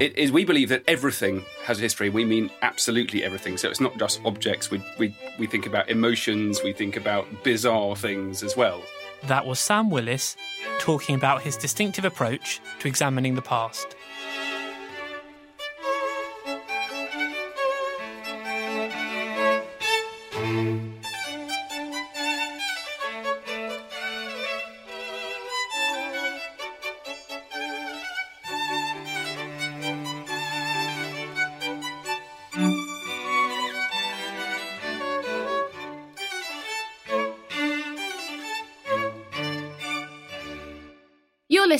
It is. We believe that everything has a history. We mean absolutely everything. So it's not just objects. We we we think about emotions. We think about bizarre things as well. That was Sam Willis talking about his distinctive approach to examining the past.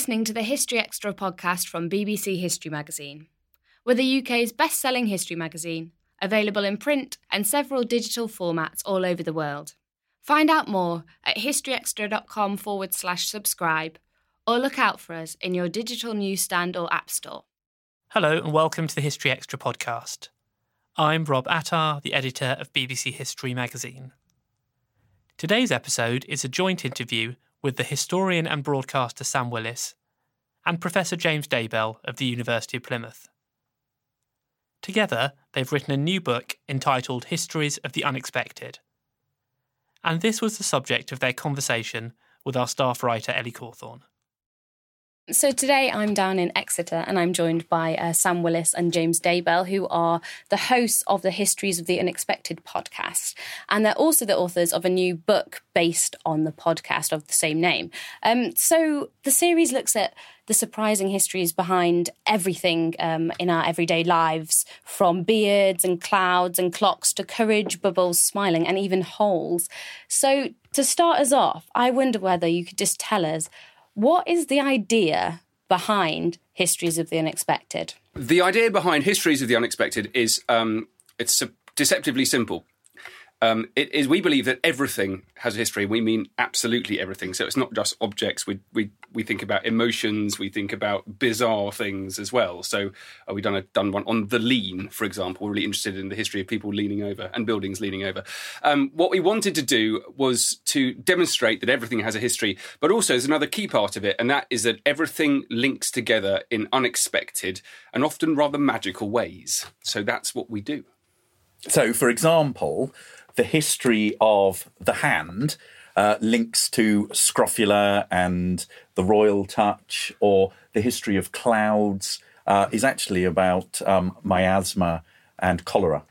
Listening to the History Extra podcast from BBC History Magazine. We're the UK's best selling history magazine, available in print and several digital formats all over the world. Find out more at historyextra.com forward slash subscribe or look out for us in your digital newsstand or app store. Hello and welcome to the History Extra podcast. I'm Rob Attar, the editor of BBC History magazine. Today's episode is a joint interview with the historian and broadcaster Sam Willis and Professor James Daybell of the University of Plymouth. Together, they've written a new book entitled Histories of the Unexpected. And this was the subject of their conversation with our staff writer Ellie Cawthorne. So today I'm down in Exeter and I'm joined by uh, Sam Willis and James Daybell, who are the hosts of the Histories of the Unexpected podcast. And they're also the authors of a new book based on the podcast of the same name. Um, so the series looks at the surprising histories behind everything um, in our everyday lives, from beards and clouds and clocks to courage, bubbles, smiling, and even holes. So to start us off, I wonder whether you could just tell us what is the idea behind Histories of the Unexpected? The idea behind Histories of the Unexpected is um, it's deceptively simple. Um, it is. We believe that everything has a history. We mean absolutely everything. So it's not just objects. We we we think about emotions. We think about bizarre things as well. So uh, we done a done one on the lean, for example. We're really interested in the history of people leaning over and buildings leaning over. Um, what we wanted to do was to demonstrate that everything has a history, but also there's another key part of it, and that is that everything links together in unexpected and often rather magical ways. So that's what we do. So, for example, the history of the hand uh, links to scrofula and the royal touch, or the history of clouds uh, is actually about um, miasma and cholera.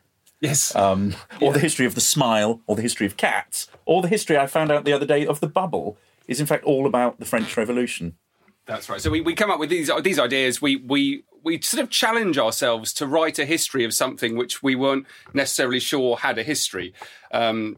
Yes. um, or the history of the smile, or the history of cats, or the history I found out the other day of the bubble is in fact all about the French Revolution. That's right. So we, we come up with these these ideas. We we we sort of challenge ourselves to write a history of something which we weren't necessarily sure had a history, um,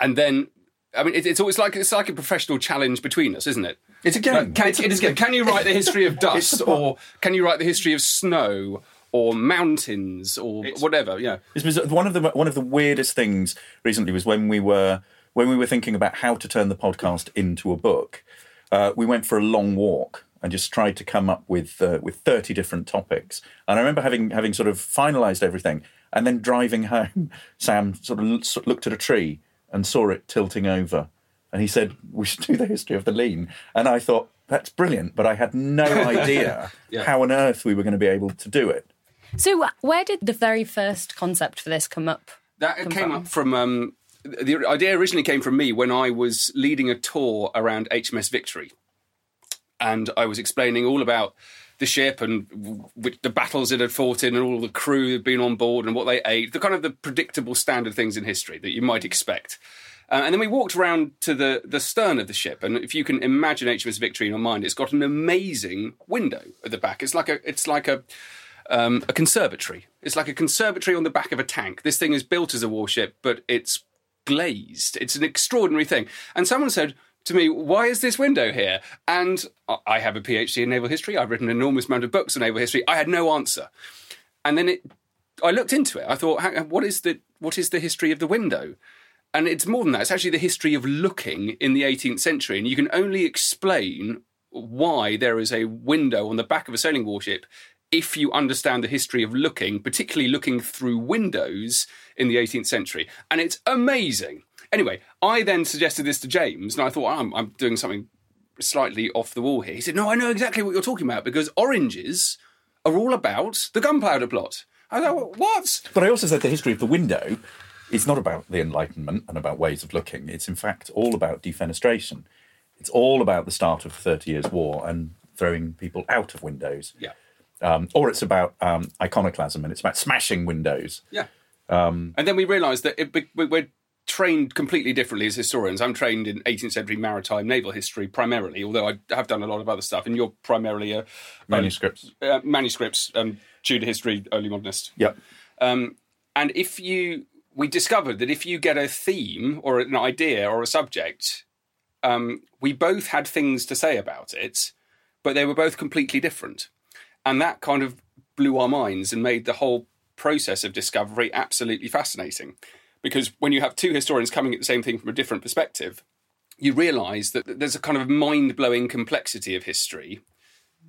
and then I mean it, it's always like it's like a professional challenge between us, isn't it? It's a game. Like, can, It's a it is a game. can you write the history of dust, or can you write the history of snow, or mountains, or whatever? Yeah. This was one of the one of the weirdest things recently was when we were when we were thinking about how to turn the podcast into a book. Uh, we went for a long walk and just tried to come up with uh, with thirty different topics. And I remember having having sort of finalised everything, and then driving home, Sam sort of l- sort of looked at a tree and saw it tilting over, and he said, "We should do the history of the lean." And I thought that's brilliant, but I had no idea Yeah. how on earth we were going to be able to do it. So, where did the very first concept for this come up? That come came from? up from um, the idea originally came from me when I was leading a tour around HMS Victory, and I was explaining all about the ship and the battles it had fought in, and all the crew that had been on board and what they ate, the kind of the predictable standard things in history that you might expect. Uh, and then we walked around to the, the stern of the ship, and if you can imagine HMS Victory in your mind, it's got an amazing window at the back. It's like a it's like a um, a conservatory. It's like a conservatory on the back of a tank. This thing is built as a warship, but it's glazed. It's an extraordinary thing. And someone said to me, "Why is this window here?" And I- have a PhD in naval history. I've written an enormous amount of books on naval history. I had no answer. And then it, I looked into it. I thought, "What is the what is the history of the window?" And it's more than that. It's actually the history of looking in the 18th century. And you can only explain why there is a window on the back of a sailing warship if you understand the history of looking, particularly looking through windows in the 18th century. And it's amazing. Anyway, I then suggested this to James, and I thought, I'm, I'm doing something slightly off the wall here. He said, No, I know exactly what you're talking about because oranges are all about the gunpowder plot. I thought, What? But I also said the history of the window is not about the Enlightenment and about ways of looking. It's in fact all about defenestration. It's all about the start of the Thirty Years' War and throwing people out of windows. Yeah. Um, or it's about um, iconoclasm and it's about smashing windows. Yeah. and then we realised that it, we- we're trained completely differently as historians. I'm trained in 18th century maritime naval history primarily, although I have done a lot of other stuff. And you're primarily a Manuscripts. uh, manuscripts, um, Tudor history, early modernist. Yep. Um, and if you, we discovered that if you get a theme or an idea or a subject, um, we both had things to say about it, but they were both completely different. And that kind of blew our minds and made the whole process of discovery absolutely fascinating. Because when you have two historians coming at the same thing from a different perspective, you realise that there's a kind of mind blowing complexity of history.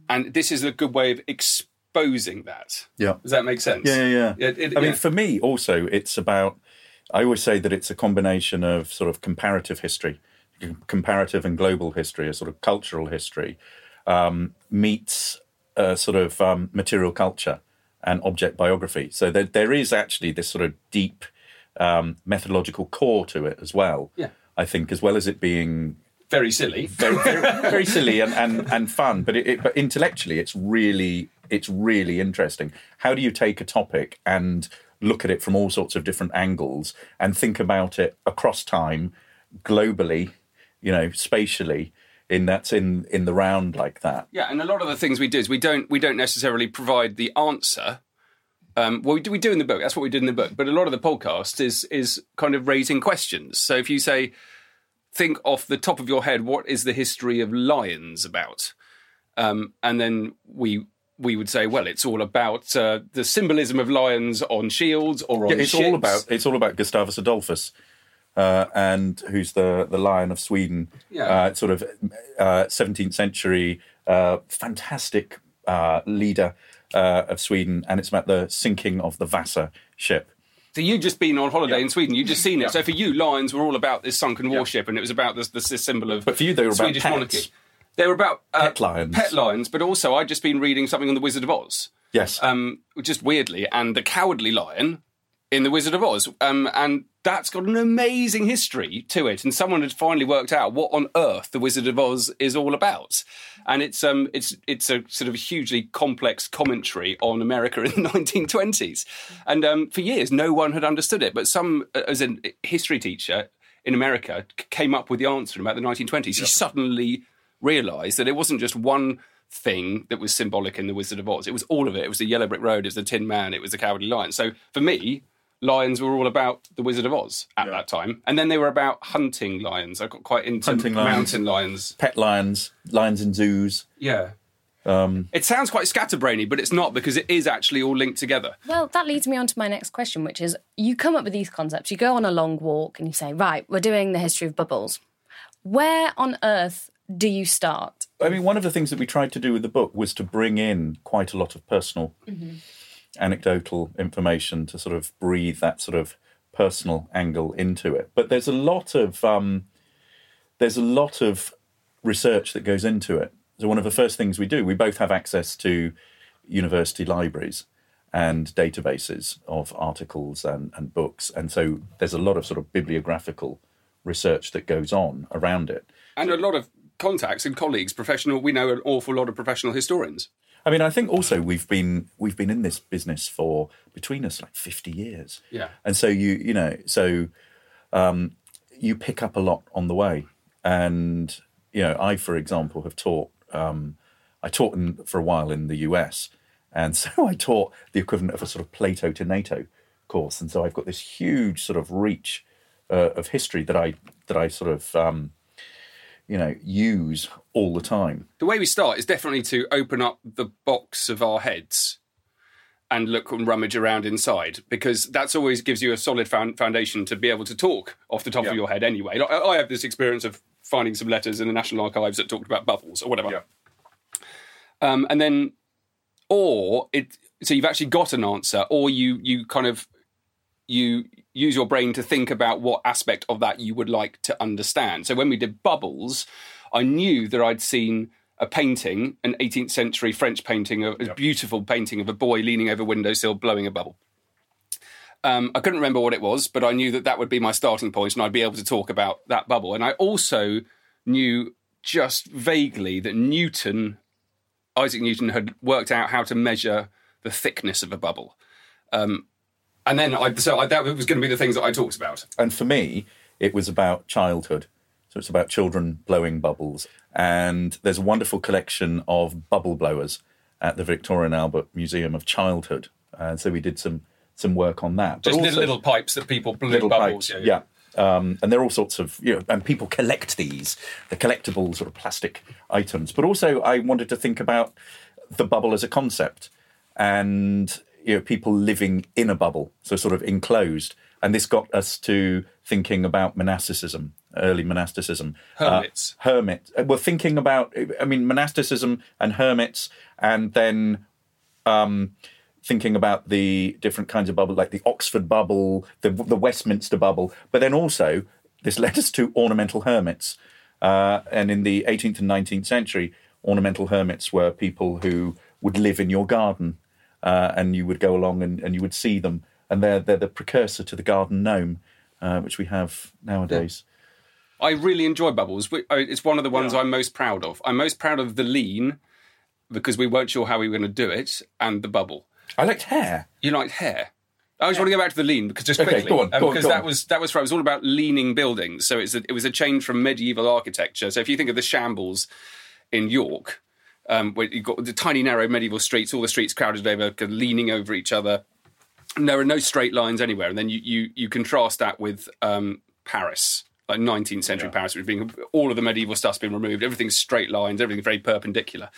And this is a good way of exposing that. Yeah. Does that make sense? Yeah, yeah, yeah. It- it- I mean, for me, also, it's about. I always say that it's a combination of sort of comparative history, comparative and global history, a sort of cultural history, um, meets a sort of um, material culture and object biography. So there, there is actually this sort of deep um, methodological core to it as well. Yeah. I think, as well as it being very silly. very, very, very silly and, and, and fun, but it, it, but intellectually, it's really it's really interesting. How do you take a topic and look at it from all sorts of different angles and think about it across time, globally, you know, spatially, in that's in in the round like that? Yeah, and a lot of the things we do is we don't we don't necessarily provide the answer. Um, well, we do, we do in the book. That's what we did in the book. But a lot of the podcast is is kind of raising questions. So if you say, think off the top of your head, what is the history of lions about? Um, and then we we would say, well, it's all about uh, the symbolism of lions on shields or on Yeah, it's ships. all about it's all about Gustavus Adolphus, uh, and who's the the Lion of Sweden. Yeah. Uh, sort of seventeenth century, uh, fantastic uh, leader uh, of Sweden, and it's about the sinking of the Vasa ship. So you just been on holiday in Sweden. You just seen it. So for you, lions were all about this sunken warship, and it was about this, this, this symbol of But for you, they were about Swedish pets. monarchy. They were about uh, Pet lions. Pet lions, but also I'd just been reading something on the Wizard of Oz, Yes, um, just weirdly, and the cowardly lion in The Wizard of Oz. Um, and that's got an amazing history to it. And someone had finally worked out what on earth The Wizard of Oz is all about. And it's um it's it's a sort of hugely complex commentary on America in the 1920s. And um, for years, no one had understood it. But some, uh, as a history teacher in America, came up with the answer in about the 1920s. He suddenly realised that it wasn't just one thing that was symbolic in The Wizard of Oz. It was all of it. It was the Yellow Brick Road, it was the Tin Man, it was the Cowardly Lion. So for me, lions were all about The Wizard of Oz at that time. And then they were about hunting lions. I got quite into Hunting mountain lions. Pet lions, lions in zoos. Yeah. Um, it sounds quite scatterbrainy, but it's not because it is actually all linked together. Well, that leads me on to my next question, which is you come up with these concepts, you go on a long walk and you say, right, we're doing the history of bubbles. Where on earth do you start? I mean, one of the things that we tried to do with the book was to bring in quite a lot of personal, mm-hmm. Anecdotal information to sort of breathe that sort of personal angle into it. But there's a lot of um, there's a lot of research that goes into it. So one of the first things we do, we both have access to university libraries and databases of articles and, and books, and so there's a lot of sort of bibliographical research that goes on around it. And a lot of contacts and colleagues, professional. We know an awful lot of professional historians. I mean, I think also we've been we've been in this business for between us like fifty years. Yeah. and so you you know so um, you pick up a lot on the way, and you know I, for example, have taught. Um, I taught in, for a while in the US, and so I taught the equivalent of a sort of Plato to NATO course, and so I've got this huge sort of reach uh, of history that I that I sort of um, you know use all the time. The way we start is definitely to open up the box of our heads and look and rummage around inside because that's always gives you a solid foundation to be able to talk off the top of your head anyway. Like, I have this experience of finding some letters in the National Archives that talked about bubbles or whatever. Um, and then, or it, so you've actually got an answer, or you you kind of you use your brain to think about what aspect of that you would like to understand. So when we did bubbles, I knew that I'd seen a painting, an 18th century French painting, a, a beautiful painting of a boy leaning over a windowsill blowing a bubble. Um, I couldn't remember what it was, but I knew that that would be my starting point, and I'd be able to talk about that bubble. And I also knew just vaguely that Newton, Isaac Newton, had worked out how to measure the thickness of a bubble. Um, and then I, so I, that was going to be the things that I talked about. And for me, it was about childhood. So it's about children blowing bubbles. And there's a wonderful collection of bubble blowers at the Victoria and Albert Museum of Childhood. And so we did some some work on that. But Just also- little, pipes that people blew little bubbles. pipes. Yeah. Um, and there are all sorts of, you know, and people collect these, the collectible sort of plastic items. But also, I wanted to think about the bubble as a concept and, you know, people living in a bubble, so sort of enclosed. And this got us to thinking about monasticism, early monasticism. Hermits. Uh, hermit. uh, We're thinking about, I mean, monasticism and hermits, and then um, thinking about the different kinds of bubble, like the Oxford bubble, the, the Westminster bubble, but then also this led us to ornamental hermits. Uh, and in the 18th and 19th century, ornamental hermits were people who would live in your garden, uh, and you would go along and, and you would see them, and they're they're the precursor to the garden gnome, uh, which we have nowadays. I really enjoy bubbles. It's one of the ones I'm most proud of. I'm most proud of the lean because we weren't sure how we were going to do it, and the bubble. I liked hair. You liked hair. I just want to go back to the lean because just Okay, quickly, go on, um, go on, because go that on. was that was right. It was all about leaning buildings. So it's a, it was a change from medieval architecture. So if you think of the shambles in York, um, where you've got the tiny narrow medieval streets, all the streets crowded over, leaning over each other. And there are no straight lines anywhere. And then you you, you contrast that with um, Paris, like 19th century Paris, which being all of the medieval stuff's been removed. Everything's straight lines. Everything's very perpendicular,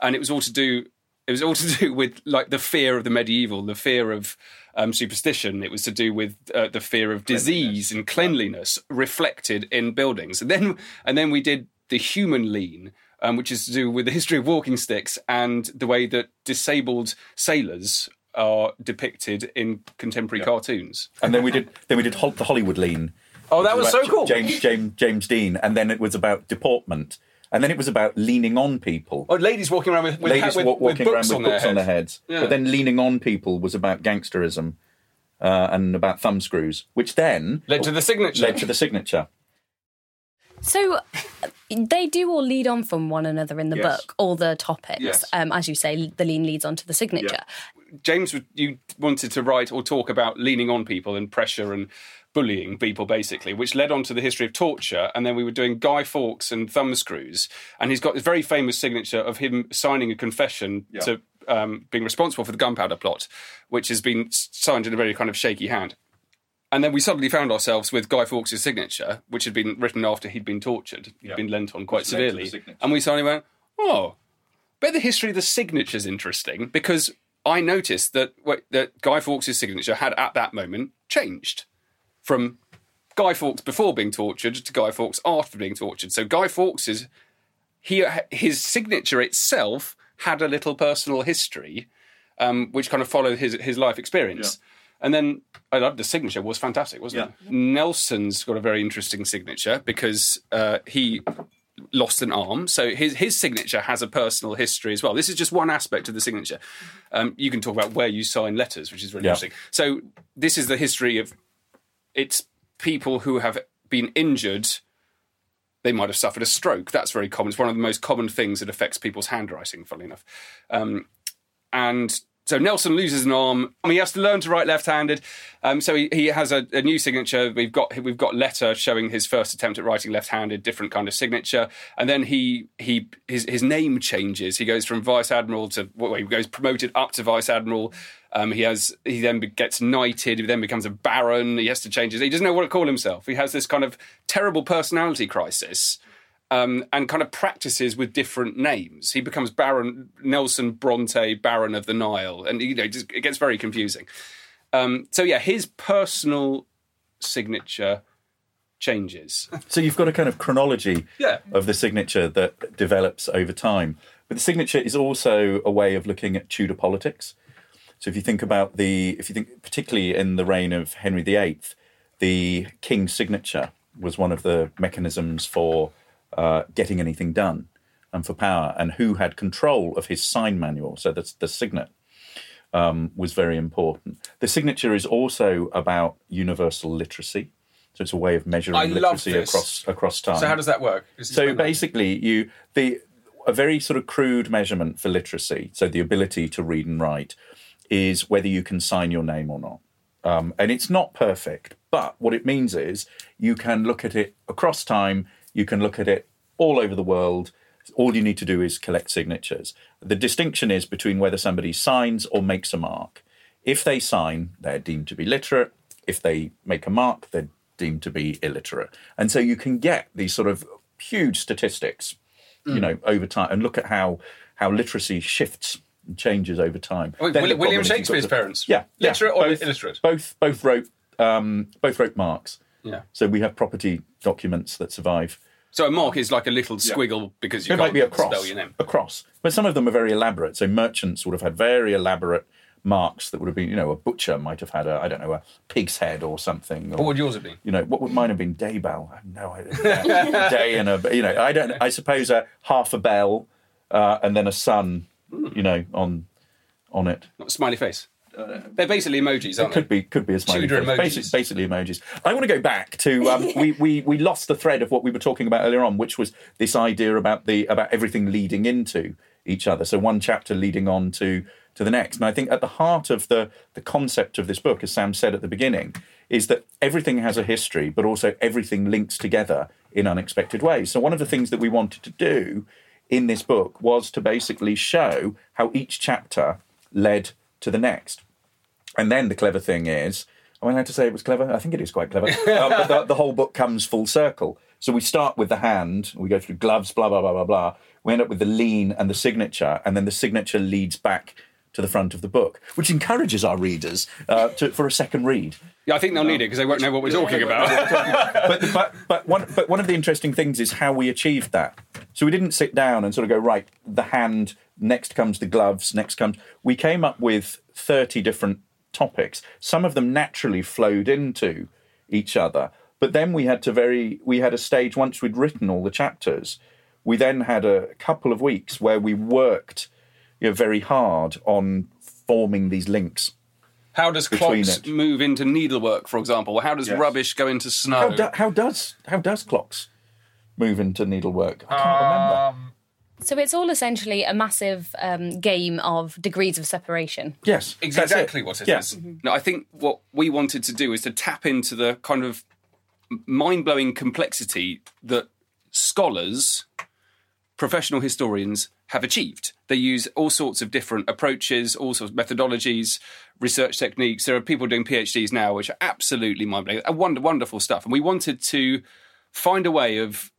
and it was all to do. It was all to do with like the fear of the medieval, the fear of um, superstition. It was to do with uh, the fear of disease and cleanliness reflected in buildings. And then and then we did the human lean, um, which is to do with the history of walking sticks and the way that disabled sailors are depicted in contemporary cartoons. And then we did then we did the Hollywood lean. Oh, that which was so cool. James James James Dean, and then it was about deportment, and then it was about leaning on people. Oh, ladies walking around with, with, Ladies with, wa- with walking books around with on books their on their heads. Yeah. But then leaning on people was about gangsterism. uh, and about thumb screws, which then Led to the signature. led to the signature. So they do all lead on from one another in the Yes. book, all the topics. Yes. Um, as you say, the lean leads on to the signature. James, you wanted to write or talk about leaning on people and pressure and bullying people, basically, which led on to the history of torture. And then we were doing Guy Fawkes and thumbscrews. And he's got this very famous signature of him signing a confession to um, being responsible for the gunpowder plot, which has been signed in a very kind of shaky hand. And then we suddenly found ourselves with Guy Fawkes' signature, which had been written after he'd been tortured. He'd been lent on quite Which led to the severely. signature. And we suddenly went, oh, but the history of the signature's interesting because I noticed that wh- that Guy Fawkes' signature had at that moment changed from Guy Fawkes before being tortured to Guy Fawkes after being tortured. So Guy Fawkes's he his signature itself had a little personal history, um, which kind of followed his his life experience. And then I loved the signature was fantastic, wasn't it? Nelson's got a very interesting signature because uh, he lost an arm, so his his signature has a personal history as well. This is just one aspect of the signature. Um, you can talk about where you sign letters, which is really Yeah. interesting. So this is the history of it's people who have been injured. They might have suffered a stroke. That's very common. It's one of the most common things that affects people's handwriting, funnily enough. Um, and so Nelson loses an arm. Mean, he has to learn to write left-handed. Um, so he, he has a, a new signature. We've got we've got letter showing his first attempt at writing left-handed, different kind of signature. And then he he his his name changes. He goes from vice admiral to well, he goes promoted up to vice admiral. Um, he has he then gets knighted. He then becomes a baron. He has to change his. He doesn't know what to call himself. He has this kind of terrible personality crisis um, and kind of practices with different names. He becomes Baron Nelson Bronte, Baron of the Nile, and you know it, just, it gets very confusing. Um, so yeah, his personal signature changes. So you've got a kind of chronology Yeah. of the signature that develops over time. But the signature is also a way of looking at Tudor politics. So if you think about the, if you think particularly in the reign of Henry VIII, the king's signature was one of the mechanisms for uh, getting anything done and for power, and who had control of his sign manual. So that's the signet um, was very important. The signature is also about universal literacy. So it's a way of measuring I literacy across across time. So how does that work? So basically, you the a very sort of crude measurement for literacy, so the ability to read and write, is whether you can sign your name or not. Um, and it's not perfect, but what it means is you can look at it across time. You can look at it all over the world. All you need to do is collect signatures. The distinction is between whether somebody signs or makes a mark. If they sign, they're deemed to be literate. If they make a mark, they're deemed to be illiterate. And so you can get these sort of huge statistics, you know, over time, and look at how how literacy shifts and changes over time. The William- William problem is you've got Shakespeare's the- parents? yeah, yeah, Literate or both, illiterate? Both both wrote um, both wrote marks. Yeah. So we have property documents that survive. So a mark is like a little squiggle because you It can't might be a cross. spell your name. A cross. But some of them are very elaborate. So merchants would have had very elaborate marks that would have been, you know, a butcher might have had a, I don't know, a pig's head or something. Or, What would yours have been? you know, what would mine have been? Daybell. I have no idea. Day and a, you know, I don't. I suppose a half a bell, uh, and then a sun, you know, on on it. Not a smiley face. They're basically emojis, aren't Could they? be could be a smiley Tudor face. emojis. Basically, basically emojis. I want to go back to um, we, we we lost the thread of what we were talking about earlier on, which was this idea about the about everything leading into each other. So one chapter leading on to to the next. And I think at the heart of the the concept of this book, as Sam said at the beginning, is that everything has a history, but also everything links together in unexpected ways. So one of the things that we wanted to do in this book was to basically show how each chapter led to the next. And then the clever thing is, am I allowed to say it was clever? I think it is quite clever. um, but the, the whole book comes full circle. So we start with the hand, we go through gloves, blah, blah, blah, blah, blah. We end up with the lean and the signature, and then the signature leads back to the front of the book, which encourages our readers uh, to, for a second read. Yeah, I think they'll need it because they won't know what we're talking about. but but but one but one of the interesting things is how we achieved that. So we didn't sit down and sort of go right. The hand next comes the gloves. Next comes. We came up with thirty different topics. Some of them naturally flowed into each other, but then we had to very we had a stage once we'd written all the chapters. We then had a couple of weeks where we worked you know, very hard on forming these links How does between clocks it. move into needlework, for example? How does Yes. rubbish go into snow? How, do, how does how does clocks move into needlework? I can't remember. Um, So it's all essentially a massive um, game of degrees of separation. Yes, that's exactly what it is. Yeah. No, I think what we wanted to do is to tap into the kind of mind blowing complexity that scholars, professional historians, have achieved. They use all sorts of different approaches, all sorts of methodologies, research techniques. There are people doing PhDs now, which are absolutely mind blowing, wonder, wonderful stuff. And we wanted to find a way of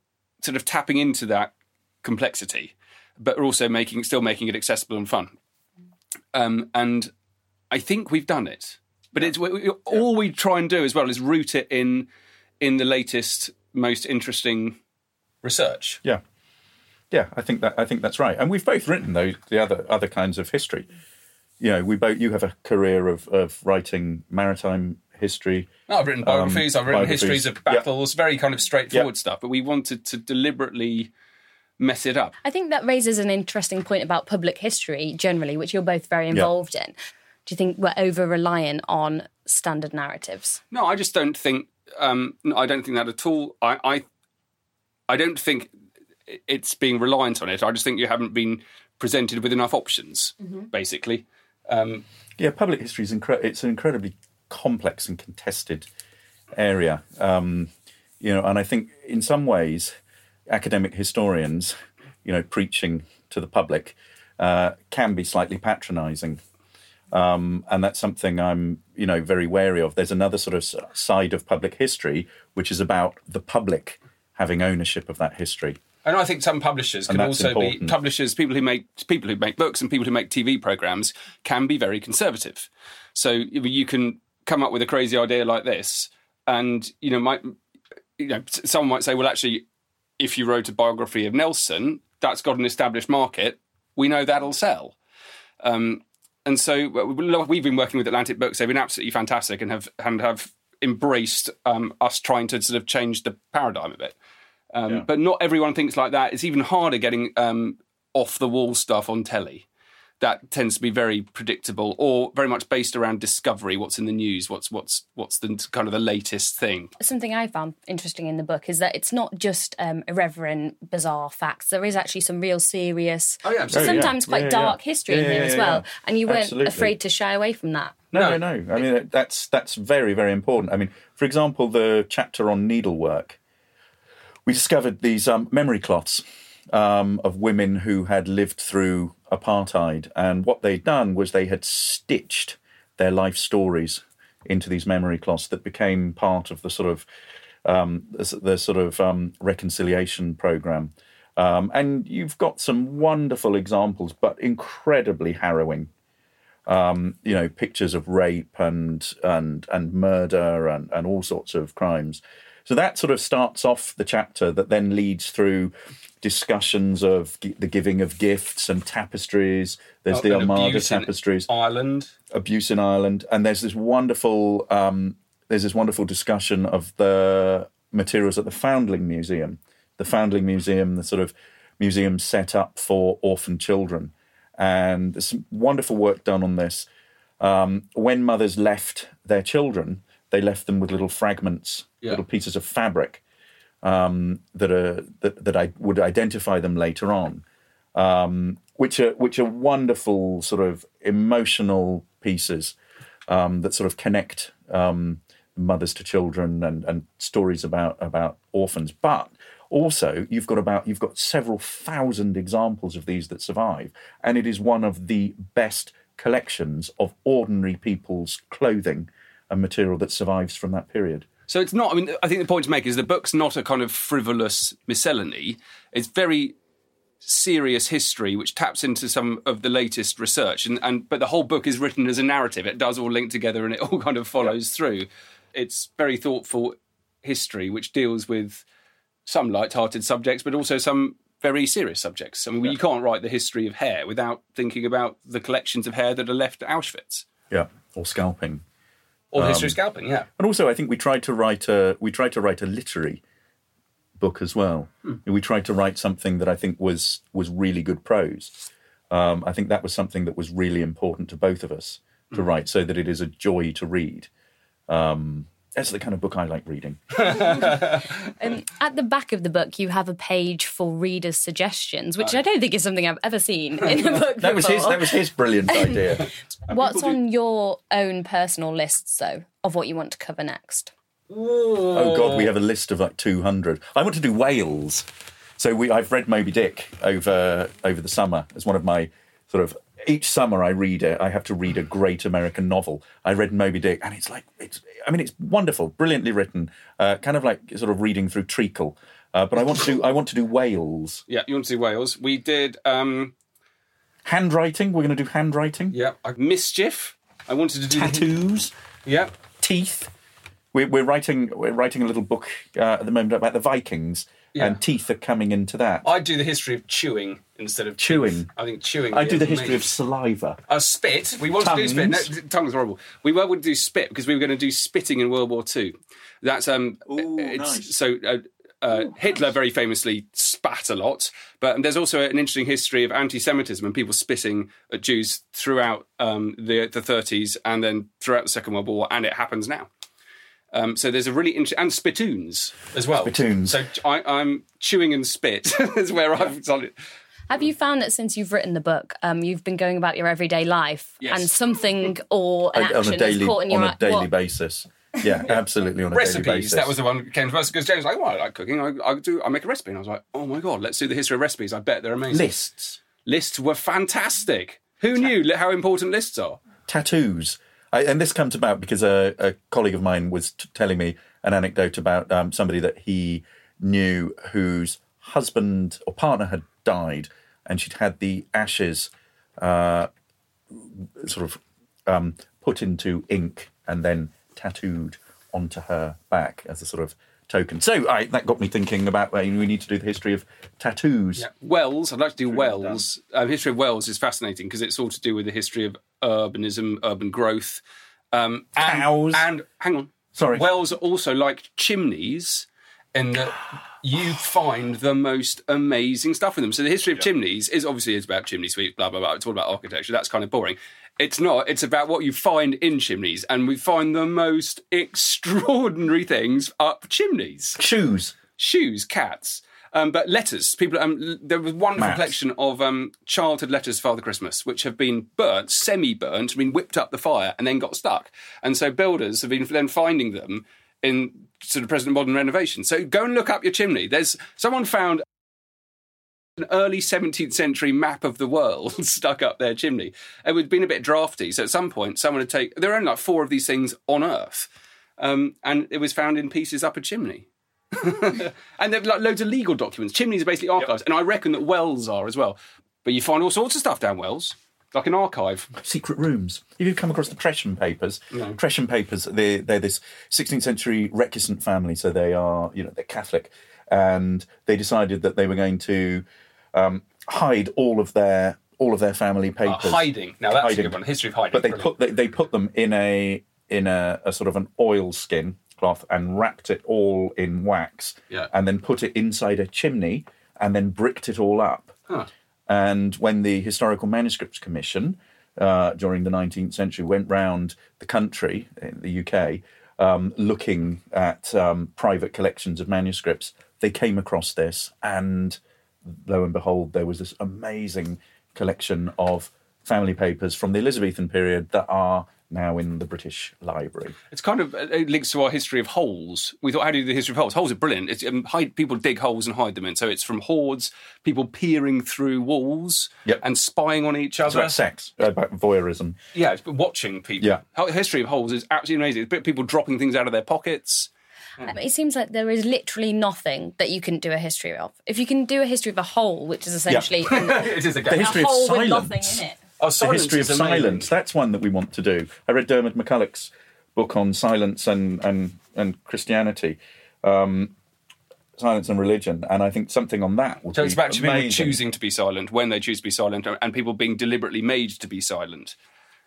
sort of tapping into that complexity, but also making still making it accessible and fun. Um, and I think we've done it. But it's we, we- all we try and do as well is root it in in the latest, most interesting research. Yeah, yeah. I think that I think that's right. And we've both written those the other other kinds of history. You know, we both you have a career of of writing maritime history. No, I've written biographies. Um, I've written biographies. histories of Yeah. battles. Very kind of straightforward Yeah. stuff. But we wanted to deliberately mess it up. I think that raises an interesting point about public history generally, which you're both very involved in. Do you think we're over reliant on standard narratives? No, I just don't think. Um, no, I don't think that at all. I, I, I don't think it's being reliant on it. I just think you haven't been presented with enough options, basically. Um, Yeah, public history is incre- it's an incredibly complex and contested area. Um, you know, and I think in some ways, academic historians, you know, preaching to the public, uh, can be slightly patronising. Um, and that's something I'm, you know, very wary of. There's another sort of side of public history, which is about the public having ownership of that history. And I think some publishers can also be publishers, people who make people who make books and people who make TV programs can be very conservative. So you can come up with a crazy idea like this, and you know, might you know, someone might say, well, actually, if you wrote a biography of Nelson, that's got an established market. We know that'll sell. Um, and so we- we've been working with Atlantic Books. They've been absolutely fantastic and have and have embraced um, us trying to sort of change the paradigm a bit. Um, But not everyone thinks like that. It's even harder getting um, off the wall stuff on telly. That tends to be very predictable or very much based around discovery. What's in the news? What's what's what's the kind of the latest thing? Something I found interesting in the book is that it's not just um, irreverent, bizarre facts. There is actually some real serious, Oh, yeah, absolutely. sometimes yeah. quite Yeah, yeah, dark yeah. history Yeah, in yeah, here yeah, as well. yeah. And you weren't Absolutely. afraid to shy away from that. No, No. no, no. I mean, that's that's very, very important. I mean, for example, the chapter on needlework, we discovered these um, memory cloths um, of women who had lived through apartheid, and what they'd done was they had stitched their life stories into these memory cloths that became part of the sort of um, the, the sort of um, reconciliation program. Um, and you've got some wonderful examples, but incredibly harrowing. You know pictures of rape and and and murder and and all sorts of crimes. So that sort of starts off the chapter that then leads through discussions of gi- the giving of gifts and tapestries there's the Oh, And armada tapestries Ireland. abuse in Ireland, and there's this wonderful um, there's this wonderful discussion of the materials at the Foundling Museum, the Foundling Museum, the sort of museum set up for orphan children, and there's some wonderful work done on this. Um, when mothers left their children, they left them with little fragments, Yeah. little pieces of fabric um, that are that, that I would identify them later on um, which are which are wonderful sort of emotional pieces um, that sort of connect um, mothers to children and, and stories about about orphans. But also, you've got about you've got several thousand examples of these that survive, and it is one of the best collections of ordinary people's clothing and material that survives from that period. So it's not. I mean, I think the point to make is the book's not a kind of frivolous miscellany. It's very serious history which taps into some of the latest research and, and but the whole book is written as a narrative it does all link together and it all kind of follows through it's very thoughtful history which deals with some light-hearted subjects but also some very serious subjects i mean you can't write the history of hair without thinking about the collections of hair that are left at auschwitz Yeah, or scalping. Or the history of scalping yeah And also, I think we tried to write a we tried to write a literary book as well. We tried to write something that I think was was really good prose. Um, I think that was something that was really important to both of us. to write, so that it is a joy to read. Um, that's the kind of book I like reading. Um, at the back of the book, you have a page for readers' suggestions, which I don't think is something I've ever seen in a book That was his. That was his brilliant idea. What's on your own personal lists, though, of what you want to cover next? Oh God, we have a list of like two hundred. I want to do whales, so we. I've read Moby Dick over over the summer as one of my sort of. Each summer I read it. I have to read a great American novel. I read Moby Dick, and it's like it's. I mean, it's wonderful, brilliantly written. Uh, kind of like sort of reading through treacle. Uh, but I want to do. I want to do whales. Yeah, you want to do whales? We did. Um, Handwriting. We're going to do handwriting. yeah, mischief. I wanted to do Tattoos. Yeah, teeth. We're, we're writing we're writing a little book uh, at the moment about the Vikings, Yeah. and teeth are coming into that. I do the history of chewing instead of teeth. Chewing. I think chewing. I do the history of amazing. saliva. Uh, spit. We wanted to do spit. No, Tongues. tongues horrible. We were going to do spit because we were going to do spitting in World War Two. That's um. Ooh, it's, nice. So. Uh, uh, Hitler very famously spat a lot, but there's also an interesting history of anti-Semitism and people spitting at Jews throughout um, the the 30s and then throughout the Second World War, and it happens now. Um, so there's a really interesting and spittoons as well. Spittoons. So I, I'm chewing and spit is where I've done it. Have you found that since you've written the book, um, you've been going about your everyday life Yes. and something or an on action a daily caught in your on a daily what- basis. Yeah, absolutely on a daily recipes. basis. That was the one that came to us because James was like, "Well, I like cooking. I, I do. I make a recipe." And I was like, "Oh my god, let's do the history of recipes. I bet they're amazing." lists, Lists were fantastic. Who knew how important lists are? tattoos, I, and this comes about because a, a colleague of mine was t- telling me an anecdote about um, somebody that he knew whose husband or partner had died, and she'd had the ashes uh, sort of um, put into ink and then tattooed onto her back as a sort of token. So I, that got me thinking about uh, we need to do the history of tattoos. Wells. I'd like to do Wells. Uh, history of Wells is fascinating because it's all to do with the history of urbanism, urban growth, um, and, Cows. and hang on. Sorry. Wells are also like chimneys in that you find the most amazing stuff in them. So the history of chimneys is obviously it's about chimney sweeps, blah blah blah. It's all about architecture. That's kind of boring. It's not. It's about what you find in chimneys, and we find the most extraordinary things up chimneys Shoes. shoes, cats. Um, but letters, people. Um, there was one Maps. collection of um, childhood letters, for Father Christmas, which have been burnt, semi-burnt, been whipped up the fire, and then got stuck. And so builders have been then finding them in sort of present modern renovation. So go and look up your chimney. There's someone found an early 17th century map of the world stuck up their chimney. It had been a bit drafty, so at some point someone had taken. There are only like four of these things on Earth, um, and it was found in pieces up a chimney. and there are like loads of legal documents. Chimneys are basically archives, and I reckon that wells are as well. But you find all sorts of stuff down wells, like an archive. secret rooms. If you've come across the Tresham papers, Tresham papers, they're, they're this 16th century recusant family, so they are, you know, they're Catholic, and they decided that they were going to um, hide all of their all of their family Uh, papers. hiding. Now that's Hiding. a good one. History of hiding. but they Brilliant. put they, they put them in a in a, a sort of an oil skin cloth and wrapped it all in wax, Yeah. and then put it inside a chimney and then bricked it all up. And when the Historical Manuscripts Commission uh, during the 19th century went round the country, in the UK, um, looking at um, private collections of manuscripts, they came across this, and lo and behold, there was this amazing collection of family papers from the Elizabethan period that are now in the British Library. It's kind of it links to our history of holes. We thought, how do you do the history of holes? Holes are brilliant. It's, um, hide, people dig holes and hide them in. So it's from hoards, people peering through walls Yep. and spying on each other. It's other. about sex, about voyeurism. Yeah, it's watching people. Yeah. How- history of holes is absolutely amazing. It's people dropping things out of their pockets. Um, It seems like there is literally nothing that you can do a history of. If you can do a history of a hole, which is essentially it is a The history a of hole silence. with nothing in it. Oh, the history of silence. That's one that we want to do. I read Diarmaid MacCulloch's book on silence and and and Christianity, um, silence and religion, and I think something on that would So be it's about people choosing to be silent when they choose to be silent, and people being deliberately made to be silent.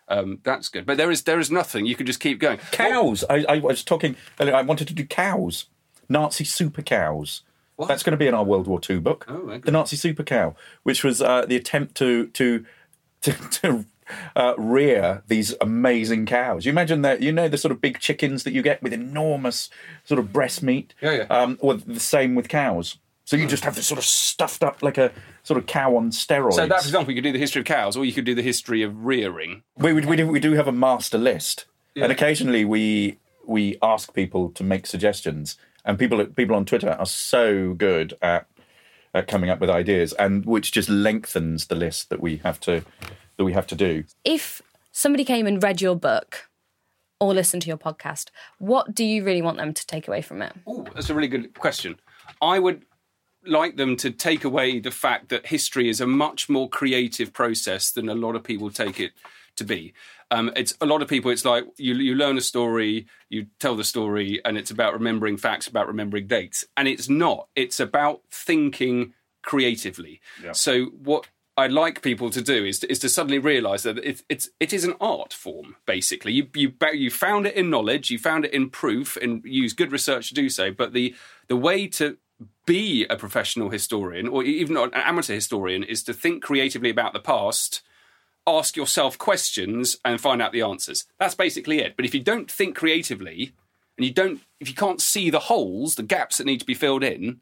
Um, that's good, but there is there is nothing. You can just keep going. cows. I, I was talking. earlier, I wanted to do cows, Nazi super cows. That's going to be in our World War II book. Oh. The Nazi super cow, which was uh, the attempt to to to, to uh, rear these amazing cows. You imagine that, you know, the sort of big chickens that you get with enormous sort of breast meat? Yeah, yeah. Um, or the same with cows. So you just have this sort of stuffed up like a sort of cow on steroids. So that, for example, you could do the history of cows, or you could do the history of rearing. we, we, we, do, we do have a master list. And occasionally we we ask people to make suggestions. And people people on Twitter are so good at, at coming up with ideas and which just lengthens the list that we have to that we have to do. If somebody came and read your book or listened to your podcast, what do you really want them to take away from it? Oh, that's a really good question. I would like them to take away the fact that history is a much more creative process than a lot of people take it to be. Um, it's a lot of people. It's like you you learn a story, you tell the story, and it's about remembering facts, about remembering dates, and it's not. It's about thinking creatively. So what I'd like people to do is to, is to suddenly realise that it, it's it is an art form. Basically, you you you found it in knowledge, you found it in proof, and use good research to do so. But the the way to be a professional historian, or even an amateur historian, is to think creatively about the past ask yourself questions and find out the answers. That's basically it. But if you don't think creatively and you don't if you can't see the holes, the gaps that need to be filled in,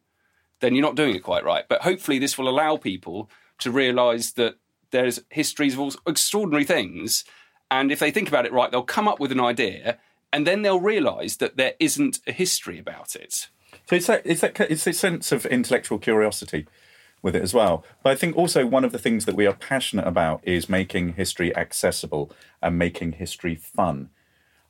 then you're not doing it quite right. But hopefully this will allow people to realize that there's histories of all extraordinary things and if they think about it right, they'll come up with an idea and then they'll realize that there isn't a history about it. So it's that it's that it's a sense of intellectual curiosity with it as well. But I think also one of the things that we are passionate about is making history accessible and making history fun.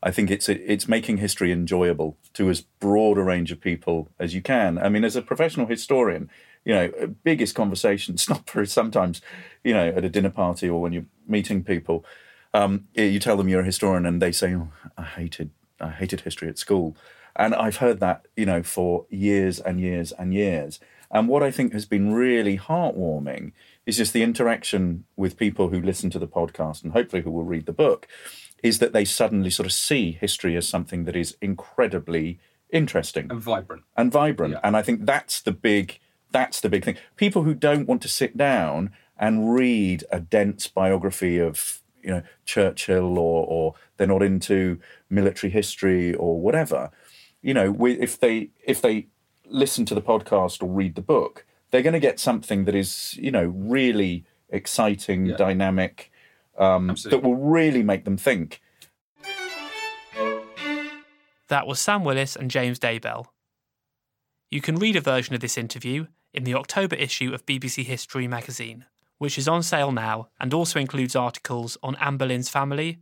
I think it's it's making history enjoyable to as broad a range of people as you can. I mean, as a professional historian, you know, biggest conversations not for sometimes, you know, at a dinner party or when you're meeting people, um, you tell them you're a historian and they say, oh, "I hated I hated history at school," and I've heard that you know for years and years and years. And what I think has been really heartwarming is just the interaction with people who listen to the podcast and hopefully who will read the book, is that they suddenly sort of see history as something that is incredibly interesting And vibrant. and vibrant. Yeah. And I think that's the big that's the big thing. People who don't want to sit down and read a dense biography of you know Churchill or or they're not into military history or whatever. You know, if they if they listen to the podcast or read the book, they're going to get something that is you know really exciting, Yeah. dynamic, um, that will really make them think. That was Sam Willis and James Daybell. You can read a version of this interview in the October issue of BBC History magazine, which is on sale now and also includes articles on Anne Boleyn's family,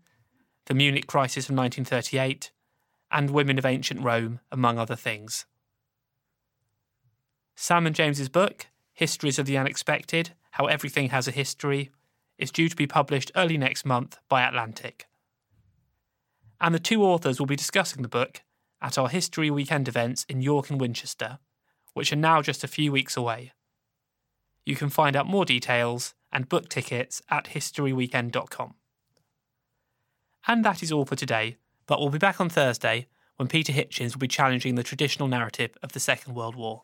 the Munich crisis of 1938, and women of ancient Rome, among other things. Sam and James's book, Histories of the Unexpected How Everything Has a History, is due to be published early next month by Atlantic and the two authors will be discussing the book at our History Weekend events in York and Winchester, which are now just a few weeks away. You can find out more details and book tickets at historyweekend.com. And that is all for today, but we'll be back on Thursday when Peter Hitchens will be challenging the traditional narrative of the Second World War.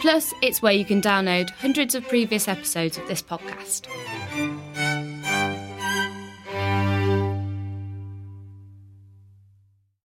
Plus, it's where you can download hundreds of previous episodes of this podcast.